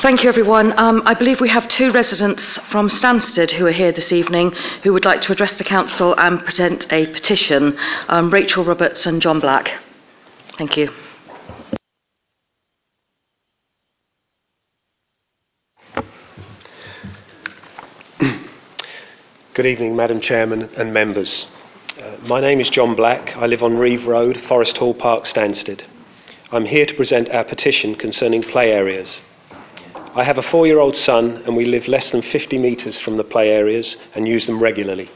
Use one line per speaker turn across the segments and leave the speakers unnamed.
Thank you, everyone. Um, I believe we have two residents from Stansted who are here this evening who would like to address the council and present a petition. Um, Rachel Roberts and John Black. Thank you.
Good evening, Madam Chairman and members. Uh, my name is John Black. I live on Reeve Road, Forest Hall Park, Stansted. I'm here to present our petition concerning play areas. I have a four year old son, and we live less than 50 metres from the play areas and use them regularly.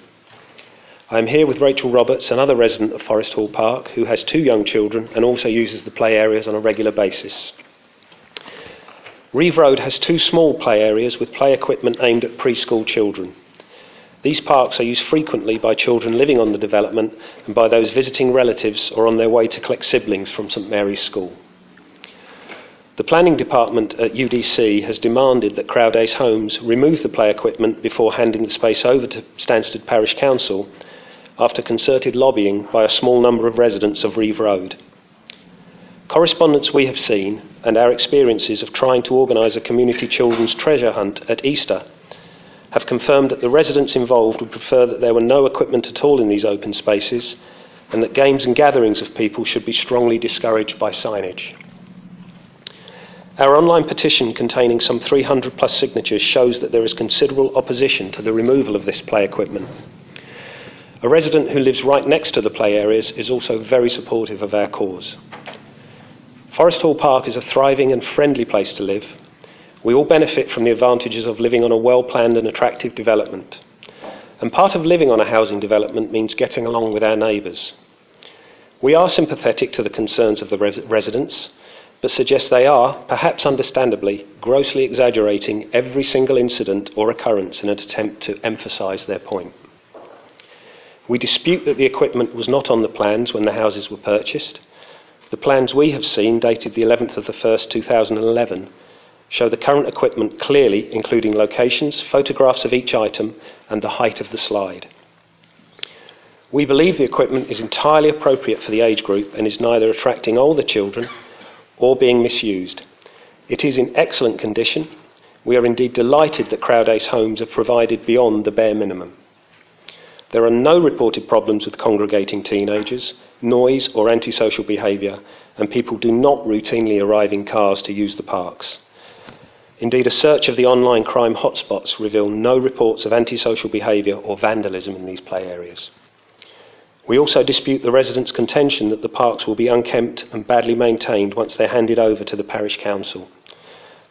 I am here with Rachel Roberts, another resident of Forest Hall Park, who has two young children and also uses the play areas on a regular basis. Reeve Road has two small play areas with play equipment aimed at preschool children. These parks are used frequently by children living on the development and by those visiting relatives or on their way to collect siblings from St Mary's School. The planning department at UDC has demanded that Croudace Homes remove the play equipment before handing the space over to Stansted Parish Council after concerted lobbying by a small number of residents of Reeve Road. Correspondence we have seen and our experiences of trying to organise a community children's treasure hunt at Easter have confirmed that the residents involved would prefer that there were no equipment at all in these open spaces and that games and gatherings of people should be strongly discouraged by signage. Our online petition, containing some 300 plus signatures, shows that there is considerable opposition to the removal of this play equipment. A resident who lives right next to the play areas is also very supportive of our cause. Forest Hall Park is a thriving and friendly place to live, we all benefit from the advantages of living on a well planned and attractive development. And part of living on a housing development means getting along with our neighbours. We are sympathetic to the concerns of the res- residents, but suggest they are, perhaps understandably, grossly exaggerating every single incident or occurrence in an attempt to emphasise their point. We dispute that the equipment was not on the plans when the houses were purchased. The plans we have seen, dated the 11th of the 1st, 2011, show the current equipment clearly, including locations, photographs of each item, and the height of the slide. We believe the equipment is entirely appropriate for the age group and is neither attracting older children or being misused. It is in excellent condition. We are indeed delighted that Croudace homes are provided beyond the bare minimum. There are no reported problems with congregating teenagers, noise, or antisocial behaviour, and people do not routinely arrive in cars to use the parks. Indeed, a search of the online crime hotspots reveal no reports of antisocial behaviour or vandalism in these play areas. We also dispute the residents' contention that the parks will be unkempt and badly maintained once they're handed over to the parish council.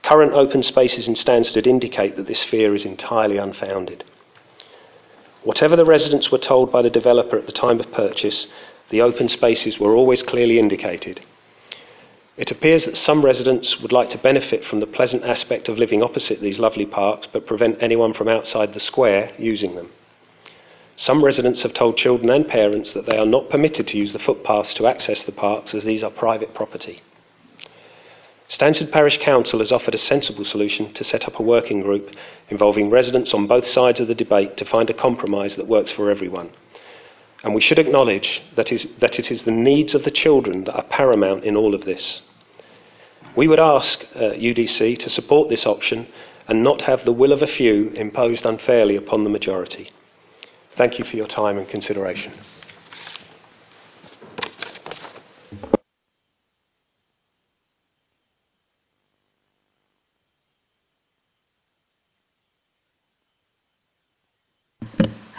Current open spaces in Stansted indicate that this fear is entirely unfounded. Whatever the residents were told by the developer at the time of purchase, the open spaces were always clearly indicated. It appears that some residents would like to benefit from the pleasant aspect of living opposite these lovely parks but prevent anyone from outside the square using them. Some residents have told children and parents that they are not permitted to use the footpaths to access the parks as these are private property. Stansted Parish Council has offered a sensible solution to set up a working group involving residents on both sides of the debate to find a compromise that works for everyone. And we should acknowledge that, is, that it is the needs of the children that are paramount in all of this. We would ask uh, UDC to support this option and not have the will of a few imposed unfairly upon the majority. Thank you for your time and consideration.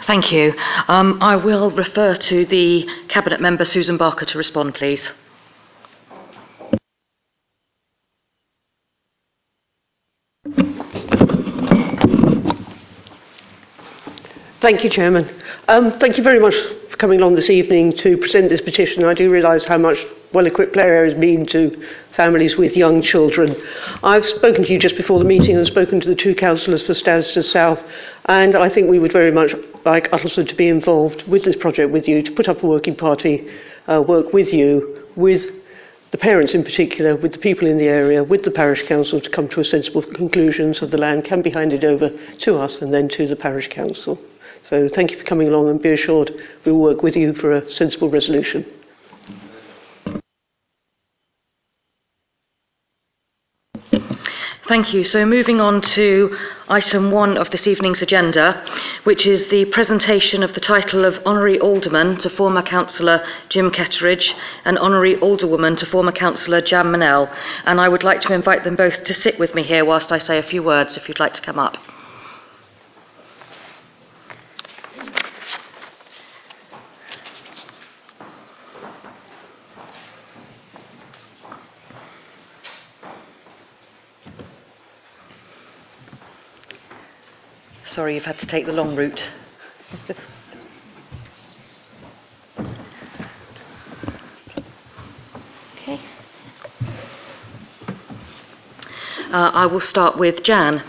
Thank you. Um, I will refer to the Cabinet member Susan Barker to respond, please.
Thank you, Chairman. Um, thank you very much for coming along this evening to present this petition. I do realise how much well-equipped play areas mean to families with young children. I've spoken to you just before the meeting and spoken to the two councillors for Stansted South, and I think we would very much like Uttlesford to be involved with this project with you, to put up a working party, uh, work with you, with the parents in particular, with the people in the area, with the parish council to come to a sensible conclusion so the land can be handed over to us and then to the parish council. So thank you for coming along and be assured we will work with you for a sensible resolution.
Thank you. So moving on to item one of this evening's agenda, which is the presentation of the title of Honorary Alderman to former Councillor Jim Ketteridge and Honorary Alderwoman to former Councillor Jan Menell. And I would like to invite them both to sit with me here whilst I say a few words if you'd like to come up. Sorry, you've had to take the long route. okay. Uh, I will start with Jan.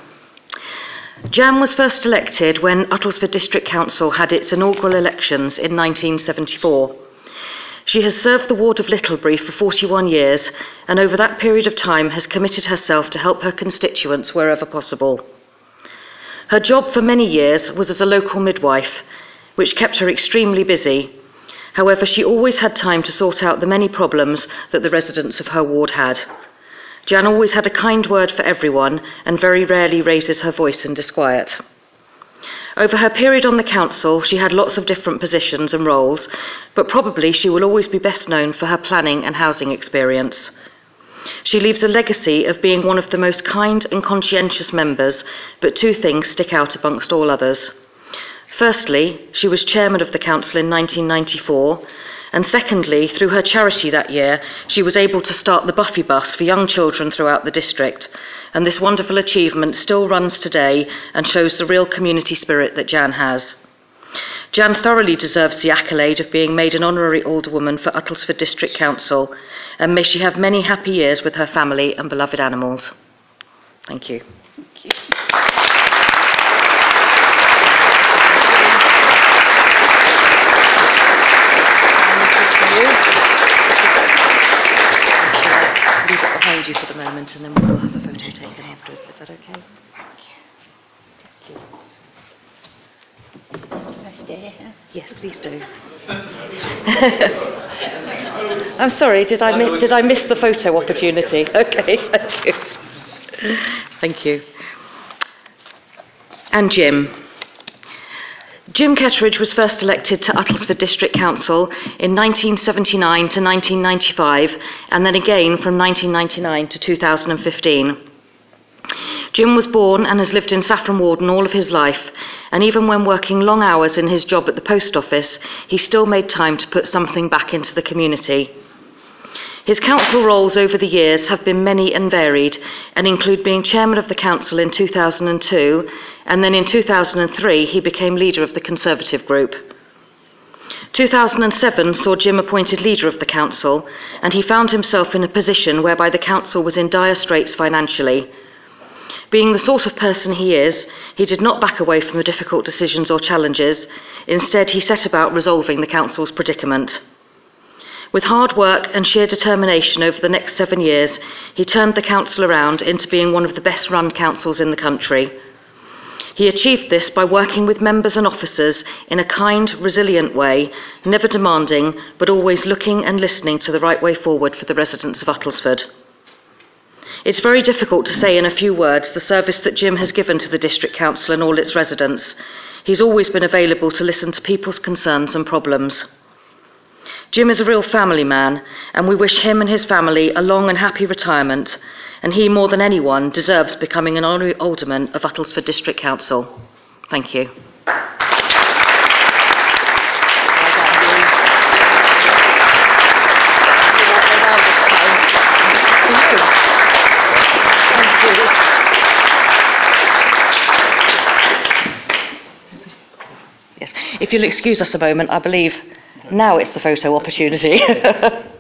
Jan was first elected when Uttlesford District Council had its inaugural elections in 1974. She has served the ward of Littlebury for 41 years and over that period of time has committed herself to help her constituents wherever possible. Her job for many years was as a local midwife, which kept her extremely busy. However, she always had time to sort out the many problems that the residents of her ward had. Jan always had a kind word for everyone and very rarely raises her voice in disquiet. Over her period on the council, she had lots of different positions and roles, but probably she will always be best known for her planning and housing experience. She leaves a legacy of being one of the most kind and conscientious members, but two things stick out amongst all others. Firstly, she was chairman of the council in 1994, and secondly, through her charity that year, she was able to start the Buffy Bus for young children throughout the district. And this wonderful achievement still runs today and shows the real community spirit that Jan has. Jan thoroughly deserves the accolade of being made an honorary alderwoman for Uttlesford District Council, and may she have many happy years with her family and beloved animals. Thank you.
Thank you.
Leave it behind you for the moment and then we'll have a photo taken afterwards. Is that okay? Yes, please do. I'm sorry, did I, mi- did I miss the photo opportunity? Okay, thank you. Thank you. And Jim. Jim Ketteridge was first elected to Uttlesford District Council in 1979 to 1995 and then again from 1999 to 2015. Jim was born and has lived in Saffron Walden all of his life, and even when working long hours in his job at the post office, he still made time to put something back into the community. His council roles over the years have been many and varied and include being chairman of the council in 2002 and then in 2003 he became leader of the Conservative group. 2007 saw Jim appointed leader of the council and he found himself in a position whereby the council was in dire straits financially. Being the sort of person he is, he did not back away from the difficult decisions or challenges. Instead, he set about resolving the council's predicament. With hard work and sheer determination over the next seven years, he turned the council around into being one of the best run councils in the country. He achieved this by working with members and officers in a kind, resilient way, never demanding, but always looking and listening to the right way forward for the residents of Uttlesford. It's very difficult to say in a few words the service that Jim has given to the District Council and all its residents. He's always been available to listen to people's concerns and problems. Jim is a real family man, and we wish him and his family a long and happy retirement, and he, more than anyone, deserves becoming an honorary alderman of Uttlesford District Council. Thank you. Yes. If you'll excuse us a moment, I believe now it's the photo opportunity.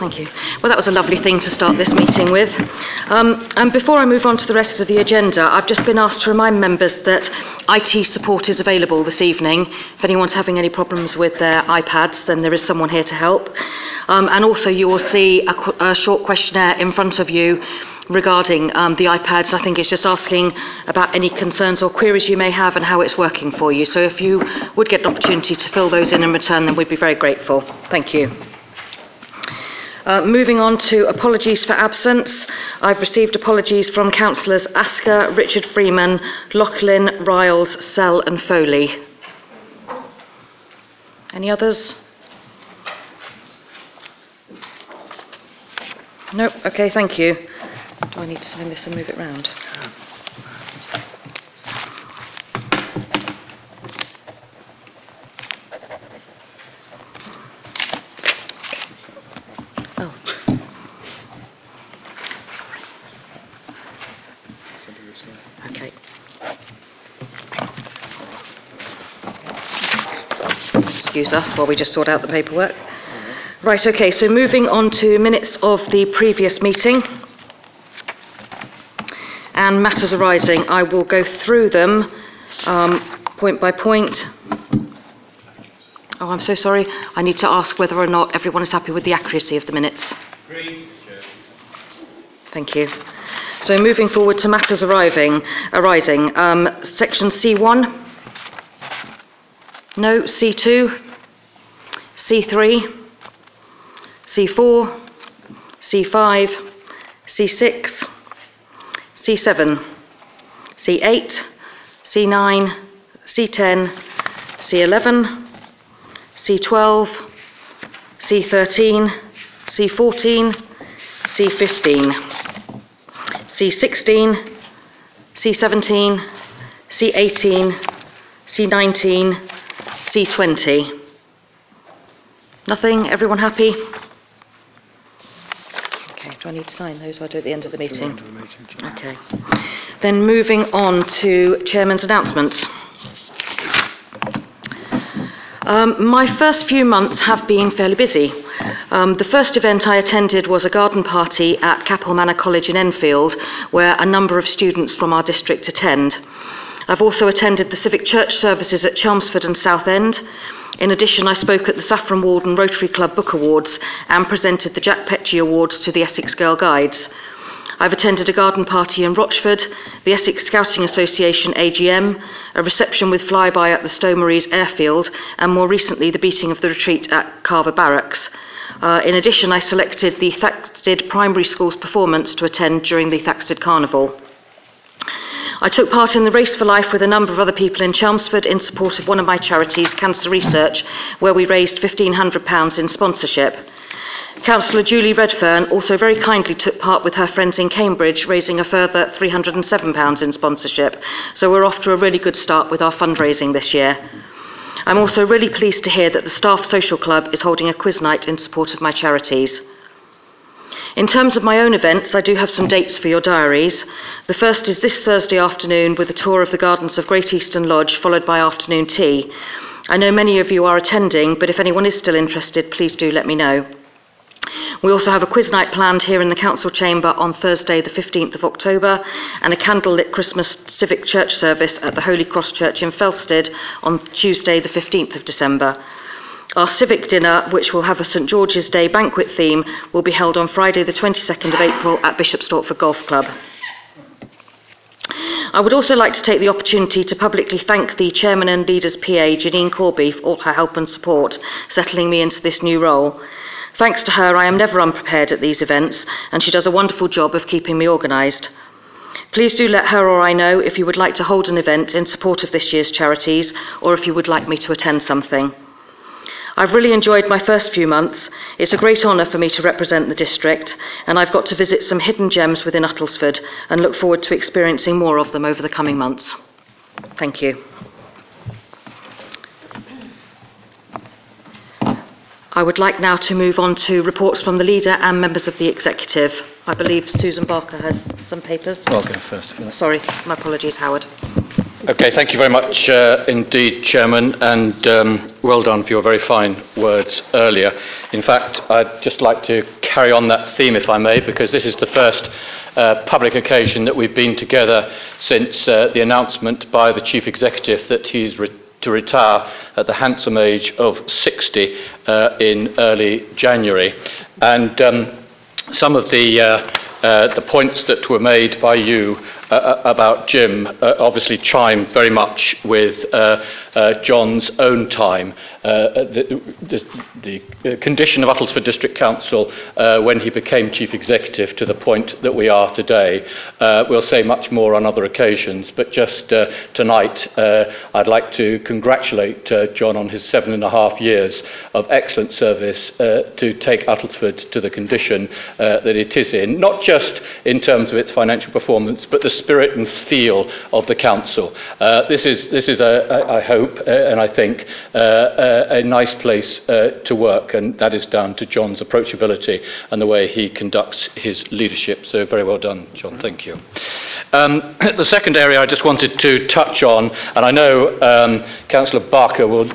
Thank you. Well, that was a lovely thing to start this meeting with. Um, and before I move on to the rest of the agenda, I've just been asked to remind members that IT support is available this evening. If anyone's having any problems with their iPads, then there is someone here to help. Um, and also, you will see a, qu- a short questionnaire in front of you regarding um, the iPads. I think it's just asking about any concerns or queries you may have and how it's working for you. So if you would get an opportunity to fill those in and return them, we'd be very grateful. Thank you. Uh, moving on to apologies for absence. I've received apologies from councillors Asker, Richard Freeman, Loughlin, Ryles, Sell and Foley. Any others? No? Okay, thank you. Do I need to sign this and move it round? Excuse us while we just sort out the paperwork. Right, okay, so moving on to minutes of the previous meeting and matters arising. I will go through them um, point by point. Oh, I'm so sorry. I need to ask whether or not everyone is happy with the accuracy of the minutes. Thank you. So moving forward to matters arriving, arising. Um, section C1? No. C2? C3? C4? C5? C6? C7, C8, C9, C10, C11, C12, C13, C14, C15, C16, C17, C18, C19, C20. Nothing? Everyone happy? Okay, do I need to sign those? I'll do it at the end of the meeting. Okay. Then moving on to Chairman's announcements. Um, my first few months have been fairly busy. Um, the first event I attended was a garden party at Capel Manor College in Enfield, where a number of students from our district attend. I've also attended the civic church services at Chelmsford and Southend. In addition, I spoke at the Saffron Walden Rotary Club Book Awards and presented the Jack Petchey Awards to the Essex Girl Guides. I've attended a garden party in Rochford, the Essex Scouting Association AGM, a reception with flyby at the Stow airfield, and more recently the beating of the retreat at Carver Barracks. Uh, in addition, I selected the Thaxted Primary School's performance to attend during the Thaxted Carnival. I took part in the Race for Life with a number of other people in Chelmsford in support of one of my charities, Cancer Research, where we raised £1,500 in sponsorship. Councillor Julie Redfern also very kindly took part with her friends in Cambridge, raising a further £307 in sponsorship. So we're off to a really good start with our fundraising this year. I'm also really pleased to hear that the Staff Social Club is holding a quiz night in support of my charities. In terms of my own events, I do have some dates for your diaries. The first is this Thursday afternoon with a tour of the gardens of Great Eastern Lodge, followed by afternoon tea. I know many of you are attending, but if anyone is still interested, please do let me know. We also have a quiz night planned here in the Council Chamber on Thursday, the 15th of October, and a candlelit Christmas civic church service at the Holy Cross Church in Felsted on Tuesday, the 15th of December. Our civic dinner, which will have a St George's Day banquet theme, will be held on Friday, the 22nd of April at Bishop Stortford Golf Club. I would also like to take the opportunity to publicly thank the Chairman and Leader's PA, Janine Corby, for all her help and support, settling me into this new role. Thanks to her, I am never unprepared at these events, and she does a wonderful job of keeping me organised. Please do let her or I know if you would like to hold an event in support of this year's charities, or if you would like me to attend something. I've really enjoyed my first few months. It's a great honour for me to represent the district, and I've got to visit some hidden gems within Uttlesford and look forward to experiencing more of them over the coming months. Thank you. I would like now to move on to reports from the leader and members of the executive. I believe Susan Barker has some papers.
I'll go first. if you like.
Sorry, my apologies, Howard.
Okay, thank you very much uh, indeed, Chairman, and um, well done for your very fine words earlier. In fact, I'd just like to carry on that theme, if I may, because this is the first uh, public occasion that we've been together since uh, the announcement by the Chief Executive that he's re- to retire at the handsome age of 60 uh, in early January. And um, some of the, uh, uh, the points that were made by you uh, uh, about Jim uh, obviously chime very much with uh, uh, John's own time. Uh, the, the, the, uh, condition of Uttlesford District Council uh, when he became Chief Executive to the point that we are today. we'll say much more on other occasions, but just tonight I'd like to congratulate John on his seven and a half years of excellent service to take Uttlesford to the condition that it is in, not just in terms of its financial performance, but the spirit and feel of the council. Uh, this is, this is hope uh, and I think, uh, a, nice place uh, to work, and that is down to John's approachability and the way he conducts his leadership. So, very well done, John. Thank you. Um, the second area I just wanted to touch on, and I know um, Councillor Barker will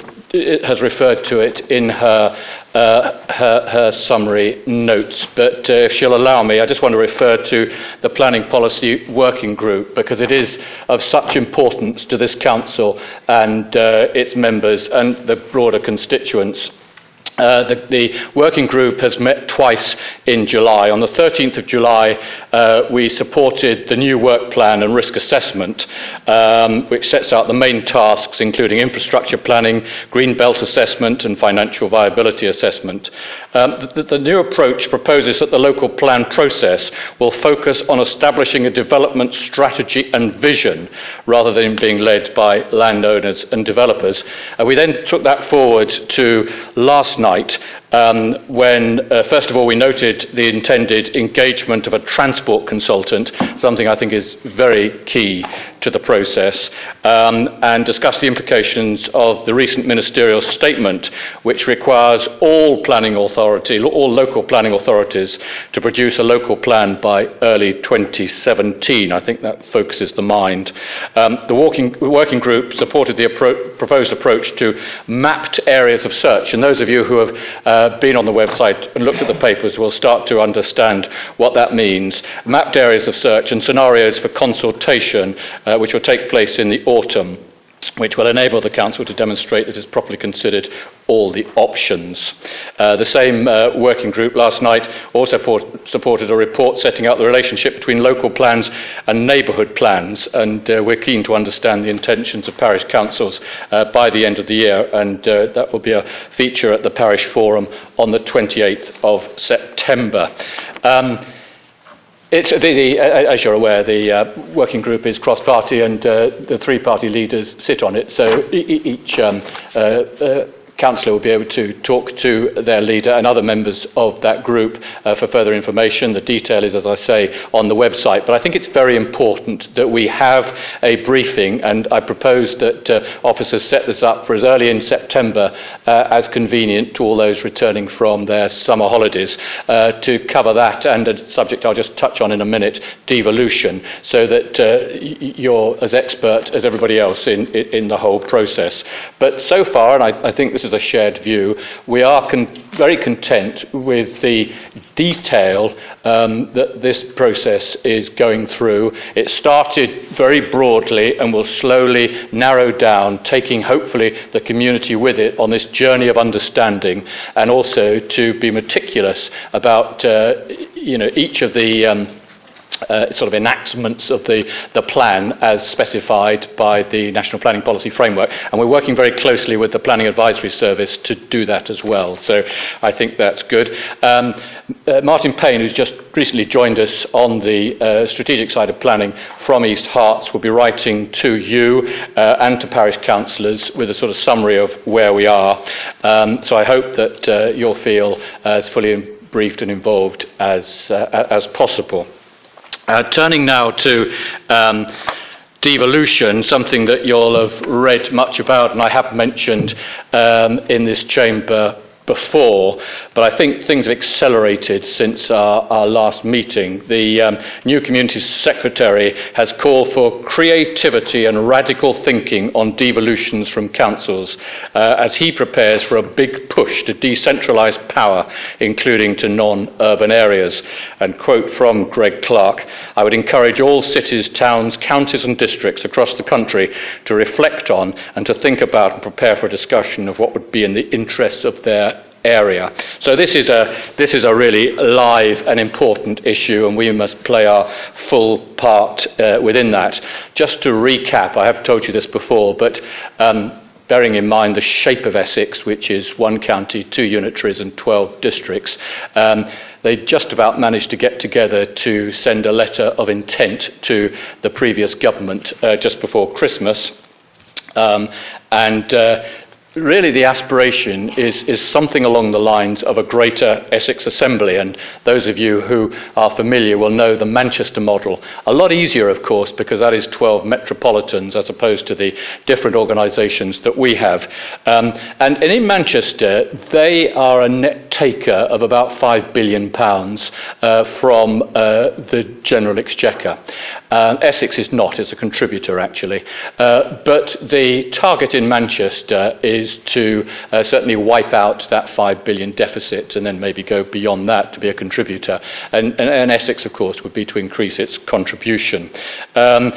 has referred to it in her, uh, her, her, summary notes, but uh, if she'll allow me, I just want to refer to the Planning Policy Working Group because it is of such importance to this Council and uh, its members and the broader constituents. Uh, the, the, working group has met twice in July. On the 13th of July, uh, we supported the new work plan and risk assessment, um, which sets out the main tasks, including infrastructure planning, green belt assessment, and financial viability assessment. Um, the, the new approach proposes that the local plan process will focus on establishing a development strategy and vision rather than being led by landowners and developers. Uh, we then took that forward to last night um, when, uh, first of all, we noted the intended engagement of a transport consultant, something I think is very key to the process, um, and discussed the implications of the recent ministerial statement, which requires all planning authority, all local planning authorities, to produce a local plan by early 2017. I think that focuses the mind. Um, the walking, working group supported the appro- proposed approach to mapped areas of search, and those of you who have uh, uh, been on the website and looked at the papers will start to understand what that means. Mapped areas of search and scenarios for consultation, uh, which will take place in the autumn which will enable the Council to demonstrate that it's properly considered all the options. Uh, the same uh, working group last night also port- supported a report setting out the relationship between local plans and neighbourhood plans, and uh, we're keen to understand the intentions of parish councils uh, by the end of the year, and uh, that will be a feature at the parish forum on the 28th of September. Um, it's, the, the, as you're aware, the uh, working group is cross-party, and uh, the three-party leaders sit on it. So each um, uh, uh councillor will be able to talk to their leader and other members of that group uh, for further information. The detail is, as I say, on the website. But I think it's very important that we have a briefing, and I propose that uh, officers set this up for as early in September uh, as convenient to all those returning from their summer holidays uh, to cover that and a subject I'll just touch on in a minute, devolution, so that uh, you're as expert as everybody else in, in the whole process. But so far, and I, I think this is a shared view. We are con- very content with the detail um, that this process is going through. It started very broadly and will slowly narrow down, taking hopefully the community with it on this journey of understanding, and also to be meticulous about uh, you know each of the um, uh, sort of enactments of the, the plan as specified by the National Planning Policy Framework. And we're working very closely with the Planning Advisory Service to do that as well. So I think that's good. Um, uh, Martin Payne, who's just recently joined us on the uh, strategic side of planning from East Herts, will be writing to you uh, and to parish councillors with a sort of summary of where we are. Um, so I hope that uh, you'll feel as fully briefed and involved as, uh, as possible. Uh, turning now to um, devolution, something that you'll have read much about, and I have mentioned um, in this chamber before, but I think things have accelerated since our, our last meeting. The um, new Community Secretary has called for creativity and radical thinking on devolutions from councils uh, as he prepares for a big push to decentralise power, including to non urban areas. And quote from Greg Clark I would encourage all cities, towns, counties, and districts across the country to reflect on and to think about and prepare for a discussion of what would be in the interests of their area. So this is a this is a really live and important issue, and we must play our full part uh, within that. Just to recap, I have told you this before, but. Um, bearing in mind the shape of Essex, which is one county, two unitaries, and 12 districts, um, they just about managed to get together to send a letter of intent to the previous government uh, just before Christmas. Um, and uh, really the aspiration is, is something along the lines of a greater Essex Assembly. And those of you who are familiar will know the Manchester model. A lot easier, of course, because that is 12 metropolitans as opposed to the different organisations that we have. Um, and, and, in Manchester, they are a net taker of about £5 billion uh, from uh, the General Exchequer. Uh, Essex is not, it's a contributor actually. Uh, but the target in Manchester is to uh, certainly wipe out that 5 billion deficit and then maybe go beyond that to be a contributor. And, and, and Essex, of course, would be to increase its contribution. Um,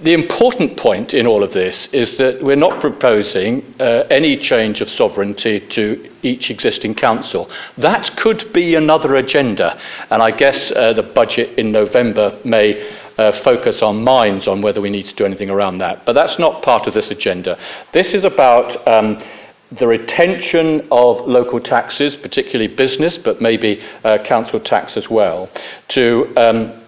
the important point in all of this is that we're not proposing uh, any change of sovereignty to each existing council. That could be another agenda, and I guess uh, the budget in November may uh, focus our minds on whether we need to do anything around that. But that's not part of this agenda. This is about. Um, the retention of local taxes, particularly business, but maybe uh, council tax as well, to um,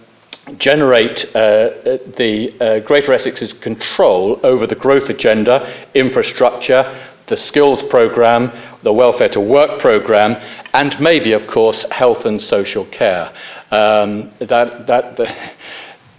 generate uh, the uh, Greater Essex's control over the growth agenda, infrastructure, the skills programme, the welfare to work programme, and maybe, of course, health and social care. Um, that, that, the,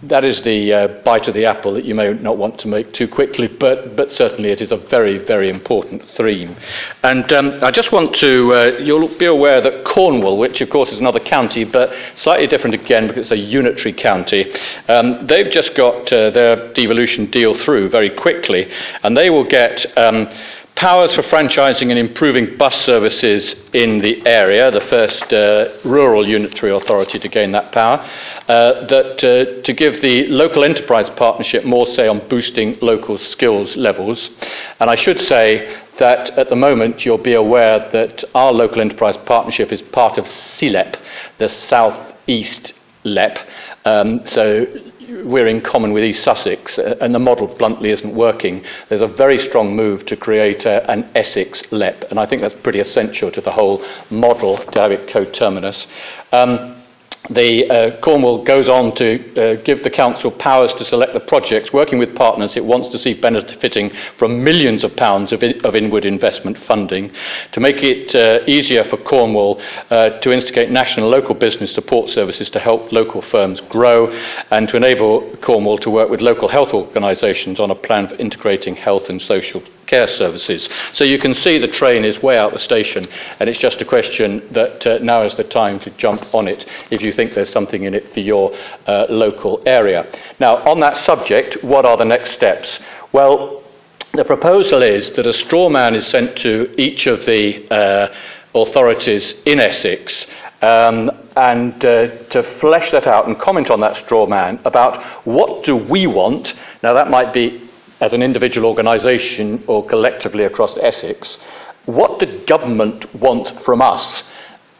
that is the uh, bite of the apple that you may not want to make too quickly, but, but certainly it is a very, very important theme. And um, I just want to, uh, you'll be aware that Cornwall, which of course is another county, but slightly different again because it's a unitary county, um, they've just got uh, their devolution deal through very quickly, and they will get. Um, powers for franchising and improving bus services in the area, the first uh, rural unitary authority to gain that power, uh, that uh, to give the local enterprise partnership more say on boosting local skills levels. And I should say that at the moment you'll be aware that our local enterprise partnership is part of SELEP, the South East LEP. Um, so we're in common with East Sussex, uh, and the model bluntly isn't working. There's a very strong move to create a, an Essex LEP, and I think that's pretty essential to the whole model to have it coterminous. Um, the uh, Cornwall goes on to uh, give the council powers to select the projects, working with partners it wants to see benefiting from millions of pounds of, in, of inward investment funding, to make it uh, easier for Cornwall uh, to instigate national and local business support services to help local firms grow, and to enable Cornwall to work with local health organisations on a plan for integrating health and social care services. So you can see the train is way out the station, and it's just a question that uh, now is the time to jump on it if you think there's something in it for your uh, local area. Now, on that subject, what are the next steps? Well, the proposal is that a straw man is sent to each of the uh, authorities in Essex um, and uh, to flesh that out and comment on that straw man about what do we want. Now, that might be as an individual organisation or collectively across Essex, what the government want from us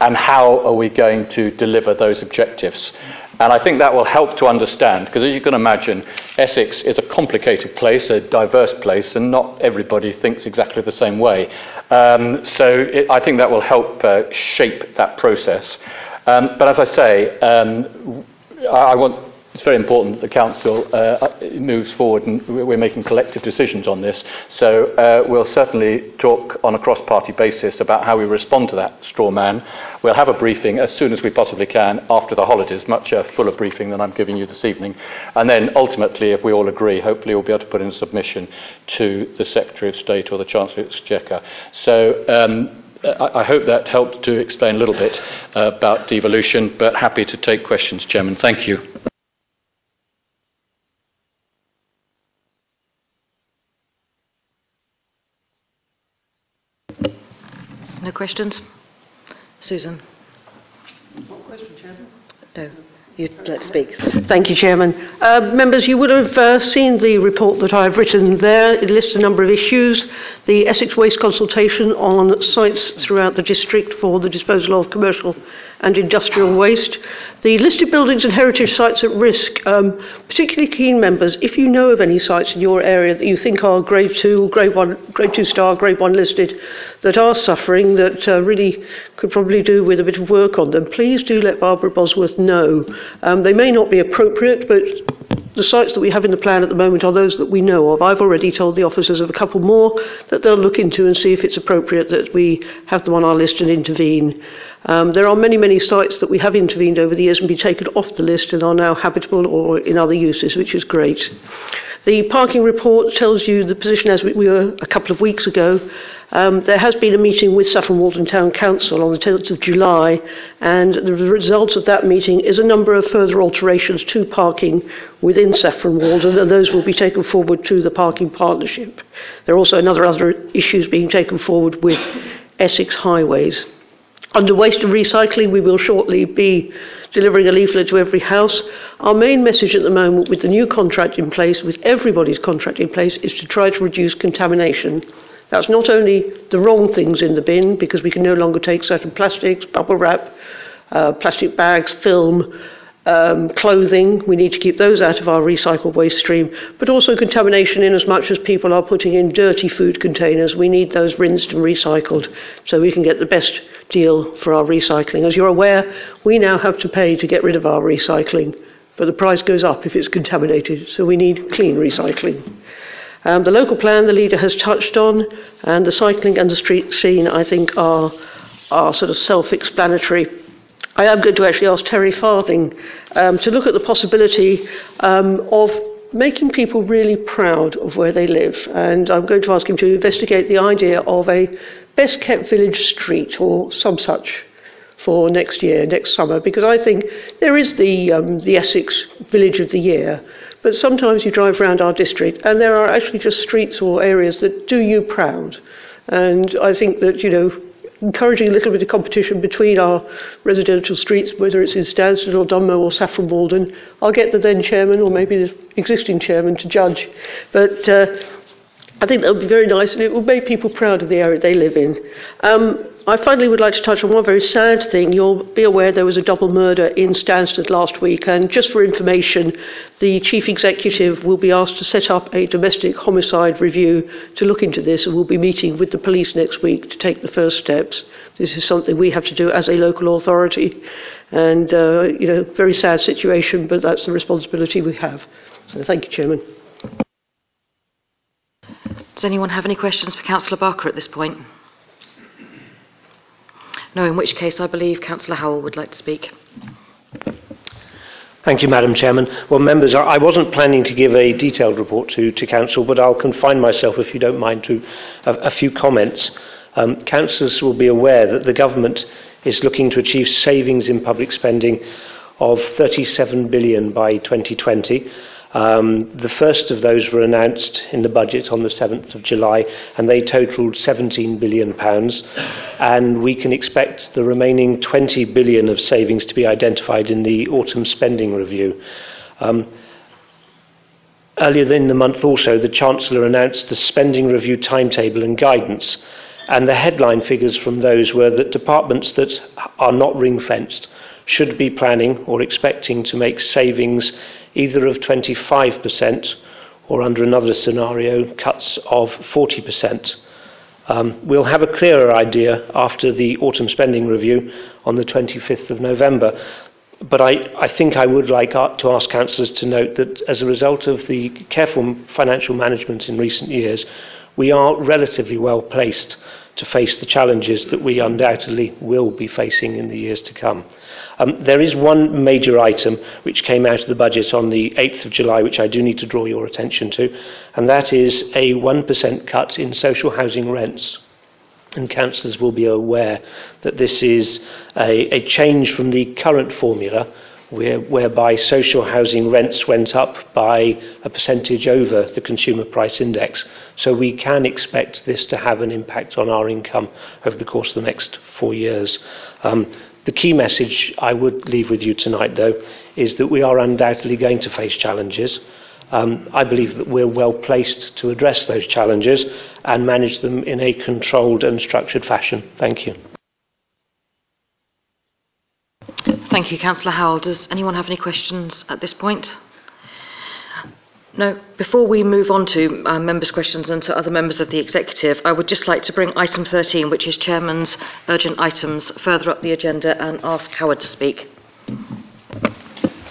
and how are we going to deliver those objectives? And I think that will help to understand, because as you can imagine, Essex is a complicated place, a diverse place, and not everybody thinks exactly the same way. Um, so it, I think that will help uh, shape that process. Um, but as I say, um, I, I want it's very important that the Council uh, moves forward and we're making collective decisions on this. So uh, we'll certainly talk on a cross-party basis about how we respond to that straw man. We'll have a briefing as soon as we possibly can after the holidays, much a fuller briefing than I'm giving you this evening. And then ultimately, if we all agree, hopefully we'll be able to put in a submission to the Secretary of State or the Chancellor of Exchequer. So um, I, I hope that helped to explain a little bit uh, about devolution, but happy to take questions, Chairman. Thank you.
Questions? Susan?
What question, Chairman?
No. You'd like to speak?
Thank you, Chairman. Uh, members, you would have uh, seen the report that I've written there. It lists a number of issues. The Essex Waste consultation on sites throughout the district for the disposal of commercial and industrial waste. The listed buildings and heritage sites at risk, um, particularly keen members, if you know of any sites in your area that you think are grade 2, grade 1, grade 2 star, grade 1 listed, that are suffering, that uh, really could probably do with a bit of work on them, please do let Barbara Bosworth know. Um, they may not be appropriate, but the sites that we have in the plan at the moment are those that we know of. I've already told the officers of a couple more that they'll look into and see if it's appropriate that we have them on our list and intervene. Um, there are many, many sites that we have intervened over the years and been taken off the list and are now habitable or in other uses, which is great. The parking report tells you the position as we were a couple of weeks ago. Um, there has been a meeting with Saffron Walden Town Council on the 10th of July, and the result of that meeting is a number of further alterations to parking within Saffron Walden, and those will be taken forward to the parking partnership. There are also another other issues being taken forward with Essex Highways. Under waste and recycling, we will shortly be delivering a leaflet to every house. Our main message at the moment, with the new contract in place, with everybody's contract in place, is to try to reduce contamination. That's not only the wrong things in the bin, because we can no longer take certain plastics, bubble wrap, uh, plastic bags, film, um, clothing. We need to keep those out of our recycled waste stream, but also contamination in as much as people are putting in dirty food containers. We need those rinsed and recycled so we can get the best deal for our recycling. As you're aware, we now have to pay to get rid of our recycling, but the price goes up if it's contaminated, so we need clean recycling. Um, the local plan the leader has touched on, and the cycling and the street scene, I think, are, are sort of self explanatory. I am going to actually ask Terry Farthing um, to look at the possibility um, of making people really proud of where they live. And I'm going to ask him to investigate the idea of a best kept village street or some such for next year, next summer, because I think there is the, um, the Essex Village of the Year. But sometimes you drive around our district and there are actually just streets or areas that do you proud. And I think that, you know, encouraging a little bit of competition between our residential streets, whether it's in Stansted or Dunmow or Saffron Walden. I'll get the then chairman or maybe the existing chairman to judge. But uh, I think that would be very nice and it would make people proud of the area they live in. Um, I finally would like to touch on one very sad thing. You'll be aware there was a double murder in Stansted last week, and just for information, the chief executive will be asked to set up a domestic homicide review to look into this, and we'll be meeting with the police next week to take the first steps. This is something we have to do as a local authority, and uh, you know, very sad situation, but that's the responsibility we have. So thank you, Chairman.
Does anyone have any questions for Councillor Barker at this point? No, in which case I believe Councillor Howell would like to speak.
Thank you, Madam Chairman. Well, members, I wasn't planning to give a detailed report to, to Council, but I'll confine myself, if you don't mind, to a, a few comments. Um, councillors will be aware that the government is looking to achieve savings in public spending of 37 billion by 2020 um, the first of those were announced in the budget on the 7th of July, and they totaled 17 billion pounds. And we can expect the remaining £20 billion of savings to be identified in the autumn spending review. Um, earlier in the month, also, the Chancellor announced the spending review timetable and guidance. And the headline figures from those were that departments that are not ring fenced should be planning or expecting to make savings either of 25% or, under another scenario, cuts of 40%. Um, we'll have a clearer idea after the autumn spending review on the 25th of November. But I, I think I would like to ask councillors to note that as a result of the careful financial management in recent years, we are relatively well placed to face the challenges that we undoubtedly will be facing in the years to come. Um, there is one major item which came out of the budget on the 8th of July, which I do need to draw your attention to, and that is a 1% cut in social housing rents. and councillors will be aware that this is a, a change from the current formula whereby social housing rents went up by a percentage over the consumer price index. So we can expect this to have an impact on our income over the course of the next four years. Um, the key message I would leave with you tonight, though, is that we are undoubtedly going to face challenges. Um, I believe that we're well placed to address those challenges and manage them in a controlled and structured fashion. Thank you.
Thank you, Councillor Howell. Does anyone have any questions at this point? No. Before we move on to uh, members' questions and to other members of the executive, I would just like to bring item 13, which is Chairman's urgent items, further up the agenda and ask Howard to speak.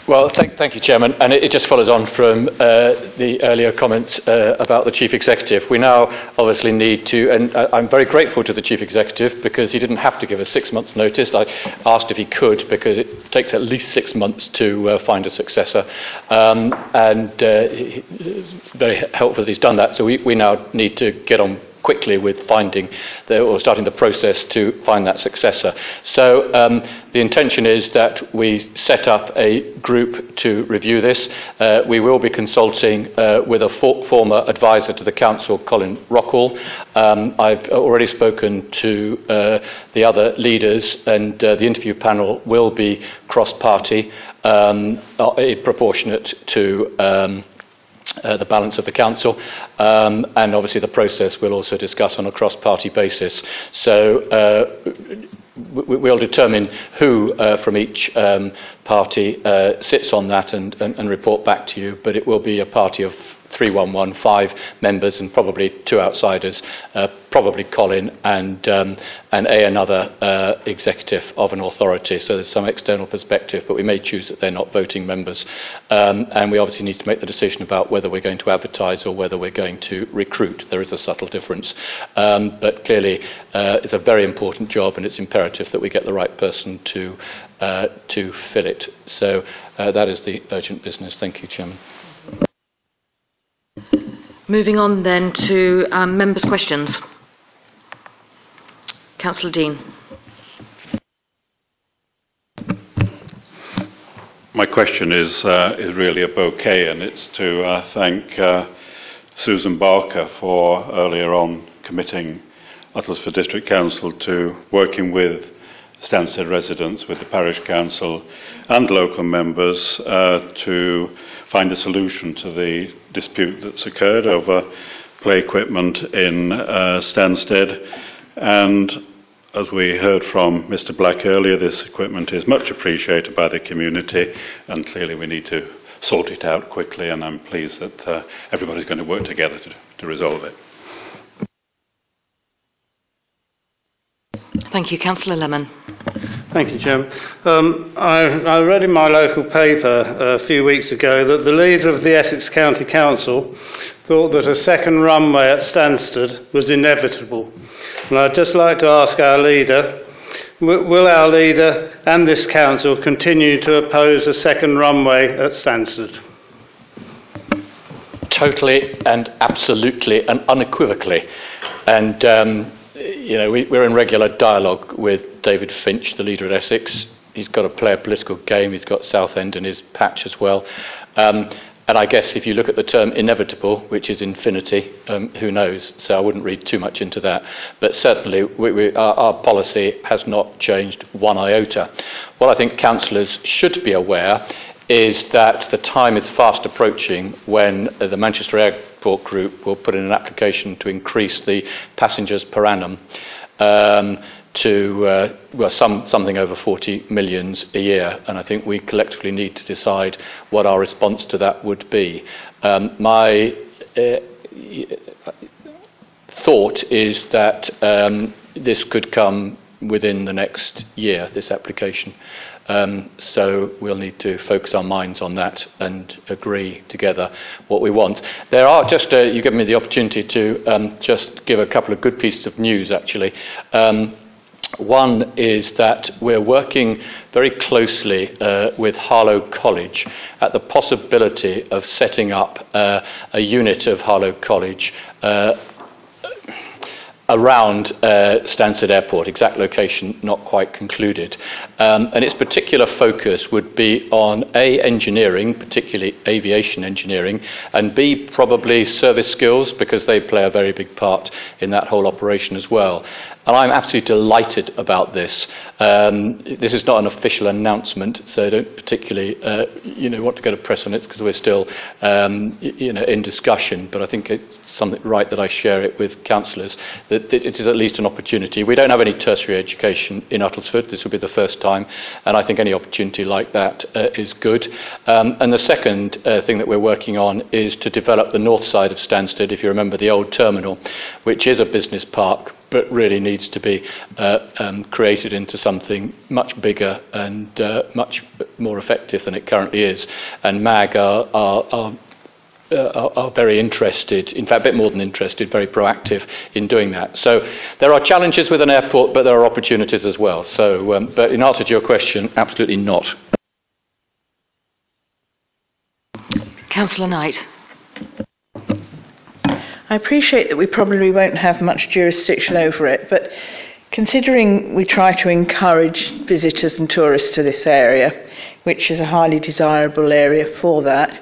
Well, thank, thank you, Chairman. And it, it just follows on from uh, the earlier comments uh, about the Chief Executive. We now obviously need to, and uh, I'm very grateful to the Chief Executive because he didn't have to give us six months' notice. I asked if he could because it takes at least six months to uh, find a successor. Um, and uh, it's very helpful that he's done that. So we, we now need to get on quickly with finding the, or starting the process to find that successor. So um, the intention is that we set up a group to review this. Uh, we will be consulting uh, with a for- former advisor to the council, Colin Rockall. Um, I've already spoken to uh, the other leaders, and uh, the interview panel will be cross-party, um, uh, proportionate to. Uh, the balance of the council, um, and obviously the process we'll also discuss on a cross-party basis. So uh, we, we'll determine who uh, from each um, party uh, sits on that and, and, and report back to you, but it will be a party of 3115 members and probably two outsiders, uh, probably Colin and, um, and A, another uh, executive of an authority. So there's some external perspective, but we may choose that they're not voting members. Um, and we obviously need to make the decision about whether we're going to advertise or whether we're going to recruit. There is a subtle difference. Um, but clearly, uh, it's a very important job and it's imperative that we get the right person to, uh, to fill it. So uh, that is the urgent business. Thank you, Chairman.
Moving on then to um, members' questions. Councillor Dean.
My question is, uh, is really a bouquet, and it's to uh, thank uh, Susan Barker for earlier on committing Uttlesford District Council to working with Stansted residents, with the parish council and local members uh, to find a solution to the dispute that's occurred over play equipment in uh, Stansted. And as we heard from Mr. Black earlier, this equipment is much appreciated by the community, and clearly we need to sort it out quickly. And I'm pleased that uh, everybody's going to work together to, to resolve it.
Thank you. Councillor Lemon.
Thank you, Chairman. Um, I, I, read in my local paper a few weeks ago that the leader of the Essex County Council thought that a second runway at Stansted was inevitable. And I'd just like to ask our leader will our leader and this council continue to oppose a second runway at Stansted?
Totally and absolutely and unequivocally. And um, you know, we, are in regular dialogue with David Finch, the leader at Essex. He's got to play a political game. He's got Southend in his patch as well. Um, and I guess if you look at the term inevitable, which is infinity, um, who knows? So I wouldn't read too much into that. But certainly, we, we, our, our, policy has not changed one iota. What I think councillors should be aware is that the time is fast approaching when the Manchester Group will put in an application to increase the passengers per annum um, to uh, well, some, something over 40 millions a year. And I think we collectively need to decide what our response to that would be. Um, my uh, thought is that um, this could come within the next year, this application. Um, so we'll need to focus our minds on that and agree together what we want. There are just, uh, you give me the opportunity to um, just give a couple of good pieces of news actually. Um, one is that we're working very closely uh, with Harlow College at the possibility of setting up uh, a unit of Harlow College uh, around uh, Stansted Airport, exact location not quite concluded. Um, and its particular focus would be on A, engineering, particularly aviation engineering, and B, probably service skills, because they play a very big part in that whole operation as well. And I'm absolutely delighted about this. Um, this is not an official announcement, so I don't particularly uh, you know, want to go to press on it because we're still um, you know, in discussion. But I think it's something right that I share it with councillors, that it is at least an opportunity. We don't have any tertiary education in Uttlesford. This will be the first time. And I think any opportunity like that uh, is good. Um, and the second uh, thing that we're working on is to develop the north side of Stansted, if you remember the old terminal, which is a business park but really needs to be uh, um, created into something much bigger and uh, much more effective than it currently is. And MAG are, are, are uh, are, very interested, in fact, a bit more than interested, very proactive in doing that. So there are challenges with an airport, but there are opportunities as well. So, um, but in answer to your question, absolutely not.
Councillor Knight.
I appreciate that we probably won't have much jurisdiction over it, but considering we try to encourage visitors and tourists to this area, which is a highly desirable area for that,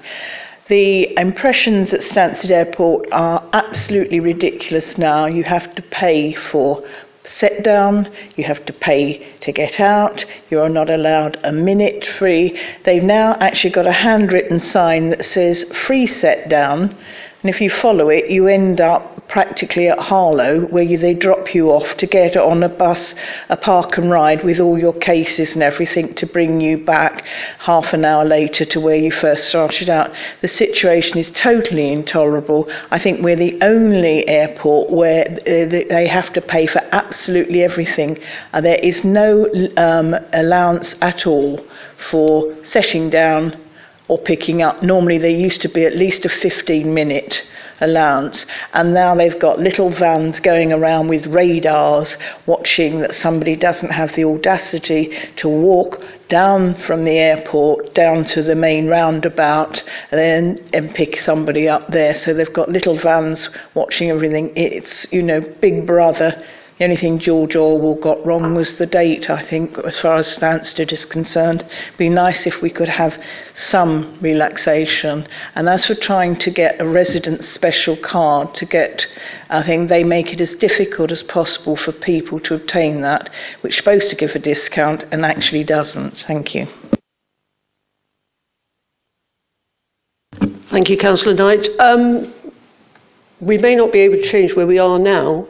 the impressions at Stansted Airport are absolutely ridiculous now. You have to pay for set down, you have to pay to get out, you are not allowed a minute free. They've now actually got a handwritten sign that says free set down and if you follow it, you end up practically at Harlow, where you, they drop you off to get on a bus, a park and ride with all your cases and everything to bring you back half an hour later to where you first started out. The situation is totally intolerable. I think we're the only airport where uh, they have to pay for absolutely everything. Uh, there is no um, allowance at all for setting down or picking up. Normally, there used to be at least a 15 minute allowance, and now they've got little vans going around with radars watching that somebody doesn't have the audacity to walk down from the airport down to the main roundabout and then and pick somebody up there so they've got little vans watching everything it's you know big brother the only thing George Orwell got wrong was the date, I think, as far as Stansted is concerned. It'd be nice if we could have some relaxation. And as for trying to get a resident special card, to get, I think they make it as difficult as possible for people to obtain that, which is supposed to give a discount and actually doesn't. Thank you.
Thank you, Councillor Knight. Um, we may not be able to change where we are now,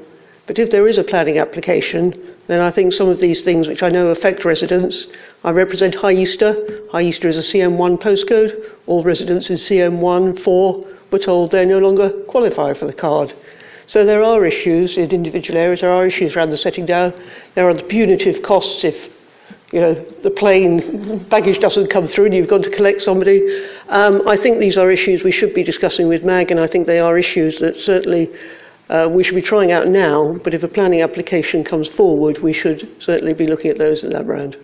but if there is a planning application, then I think some of these things, which I know affect residents, I represent High Easter. High Easter is a CM1 postcode. All residents in CM1, 4 were told they no longer qualify for the card. So there are issues in individual areas. There are issues around the setting down. There are the punitive costs if you know the plane baggage doesn't come through and you've got to collect somebody. Um, I think these are issues we should be discussing with MAG, and I think they are issues that certainly uh, we should be trying out now, but if a planning application comes forward, we should certainly be looking at those in that round.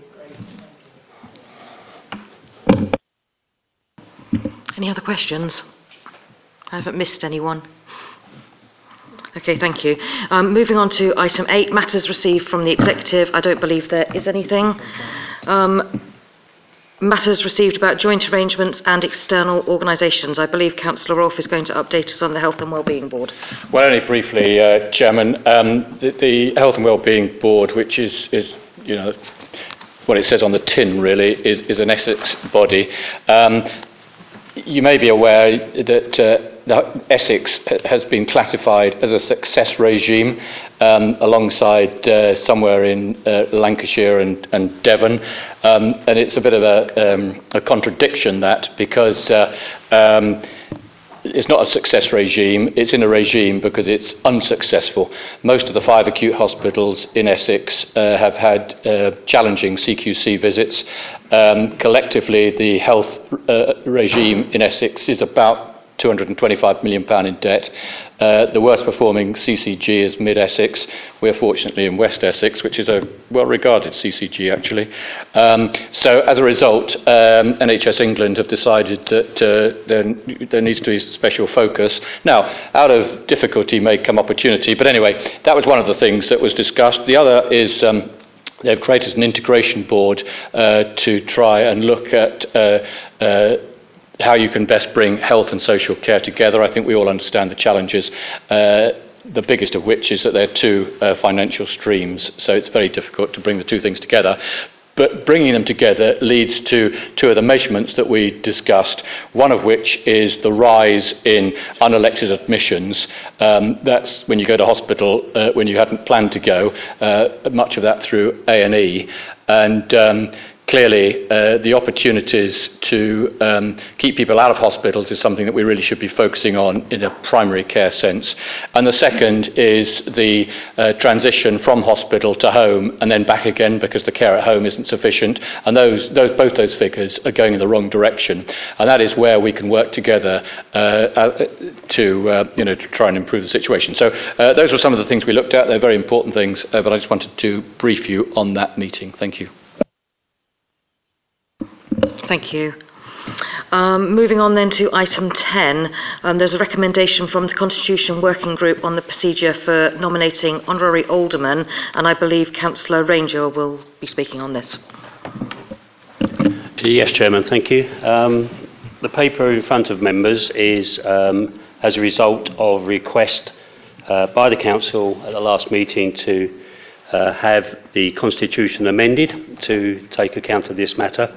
Any other questions? I haven't missed anyone. Okay, thank you. Um, moving on to item eight, matters received from the executive. I don't believe there is anything. Um, matters received about joint arrangements and external organisations. I believe Councillor Rolfe is going to update us on the Health and Wellbeing Board.
Well, only briefly, uh, Chairman. Um, the, the, Health and Wellbeing Board, which is, is, you know, what it says on the tin really, is, is an Essex body. Um, you may be aware that uh, Essex has been classified as a success regime um, alongside uh, somewhere in uh, Lancashire and, and Devon. Um, and it's a bit of a, um, a contradiction that because uh, um, it's not a success regime, it's in a regime because it's unsuccessful. Most of the five acute hospitals in Essex uh, have had uh, challenging CQC visits. Um, collectively, the health uh, regime in Essex is about £225 million in debt. Uh, the worst performing CCG is Mid Essex. We're fortunately in West Essex, which is a well regarded CCG actually. Um, so as a result, um, NHS England have decided that uh, there, there needs to be special focus. Now, out of difficulty may come opportunity, but anyway, that was one of the things that was discussed. The other is um, they've created an integration board uh, to try and look at uh, uh, how you can best bring health and social care together. I think we all understand the challenges. Uh, the biggest of which is that there are two uh, financial streams, so it's very difficult to bring the two things together. But bringing them together leads to two of the measurements that we discussed, one of which is the rise in unelected admissions. Um, that's when you go to hospital uh, when you hadn't planned to go, uh, much of that through A&E. And um, clearly uh, the opportunities to um, keep people out of hospitals is something that we really should be focusing on in a primary care sense. And the second is the uh, transition from hospital to home and then back again because the care at home isn't sufficient. And those, those, both those figures are going in the wrong direction. And that is where we can work together uh, uh to, uh, you know, to try and improve the situation. So uh, those were some of the things we looked at. They're very important things, but I just wanted to brief you on that meeting. Thank you.
Thank you. Um, moving on then to item 10, um, there's a recommendation from the Constitution Working Group on the procedure for nominating honorary aldermen, and I believe Councillor Ranger will be speaking on this.
Yes, Chairman, thank you. Um, the paper in front of members is um, as a result of request uh, by the Council at the last meeting to uh, have the Constitution amended to take account of this matter.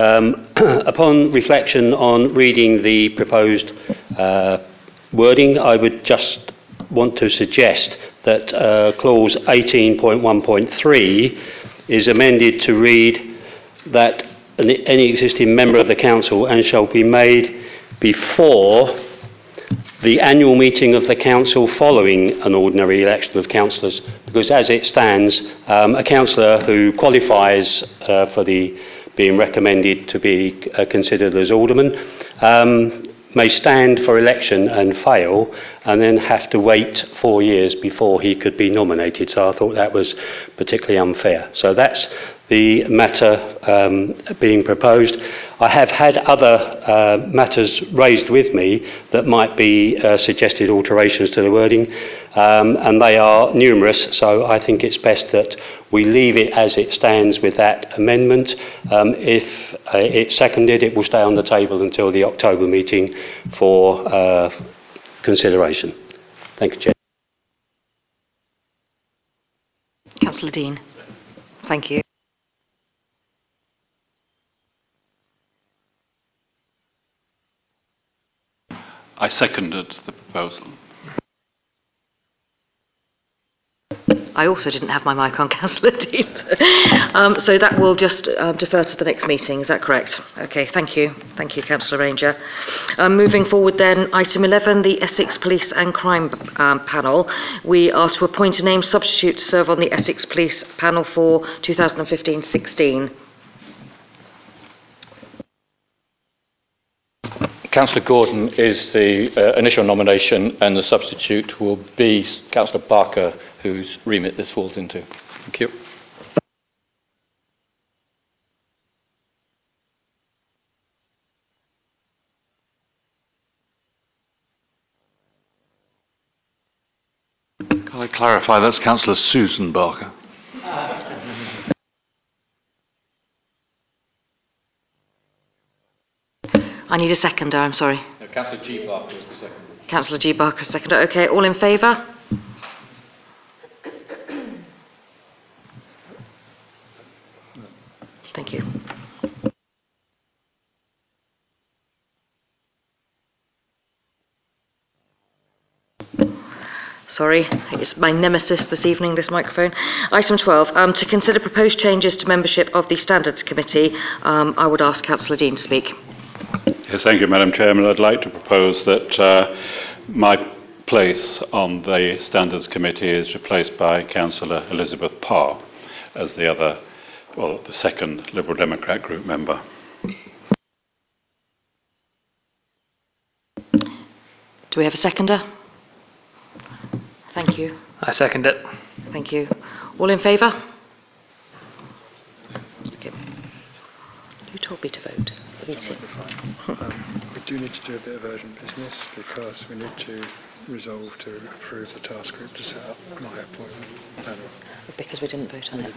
Um, upon reflection on reading the proposed uh, wording, I would just want to suggest that uh, clause 18.1.3 is amended to read that any existing member of the council and shall be made before the annual meeting of the council following an ordinary election of councillors because as it stands um, a councillor who qualifies uh, for the being recommended to be uh, considered as alderman, um, may stand for election and fail and then have to wait four years before he could be nominated. So I thought that was particularly unfair. So that's the matter um, being proposed. I have had other uh, matters raised with me that might be uh, suggested alterations to the wording, um, and they are numerous, so I think it's best that we leave it as it stands with that amendment. Um, if uh, it's seconded, it will stay on the table until the October meeting for uh, consideration. Thank you, Chair.
Councillor Dean. Thank you.
I seconded the proposal.
I also didn't have my mic on, Councillor Dean. um, so that will just um, defer to the next meeting, is that correct? Okay, thank you. Thank you, Councillor Ranger. Um, moving forward then, item 11, the Essex Police and Crime um, Panel. We are to appoint a named substitute to serve on the Essex Police Panel for 2015-16.
Councillor Gordon is the uh, initial nomination, and the substitute will be Councillor Barker, whose remit this falls into. Thank you.
Can I clarify? That's Councillor Susan Barker.
I need a seconder, I'm sorry.
No, Councillor G. Barker is the second.
Councillor G. Barker, seconder. Okay, all in favour? Thank you. Sorry, it's my nemesis this evening, this microphone. Item 12, um, to consider proposed changes to membership of the Standards Committee, um, I would ask Councillor Dean to speak.
Yes, thank you, Madam Chairman. I'd like to propose that uh, my place on the Standards Committee is replaced by Councillor Elizabeth Parr as the other, well, the second Liberal Democrat group member.
Do we have a seconder? Thank you.
I second it.
Thank you. All in favour? You told me to vote.
Um, we do need to do a bit of urgent business because we need to resolve to approve the task group to set up my appointment panel.
Because we didn't vote on it.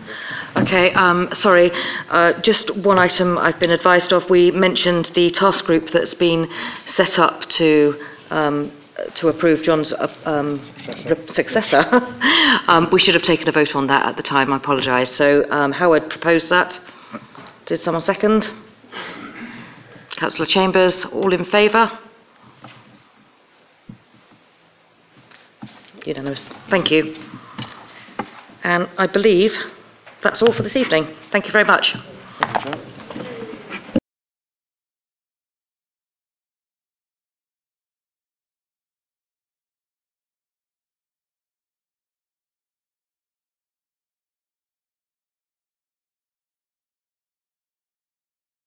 Okay, um, sorry. Uh, just one item I've been advised of. We mentioned the task group that's been set up to um, to approve John's uh, um, re- successor. um, we should have taken a vote on that at the time. I apologise. So um, Howard proposed that. Did someone second? Councillor Chambers. All in favour? Unanimous. Thank you. And I believe that's all for this evening. Thank you very much.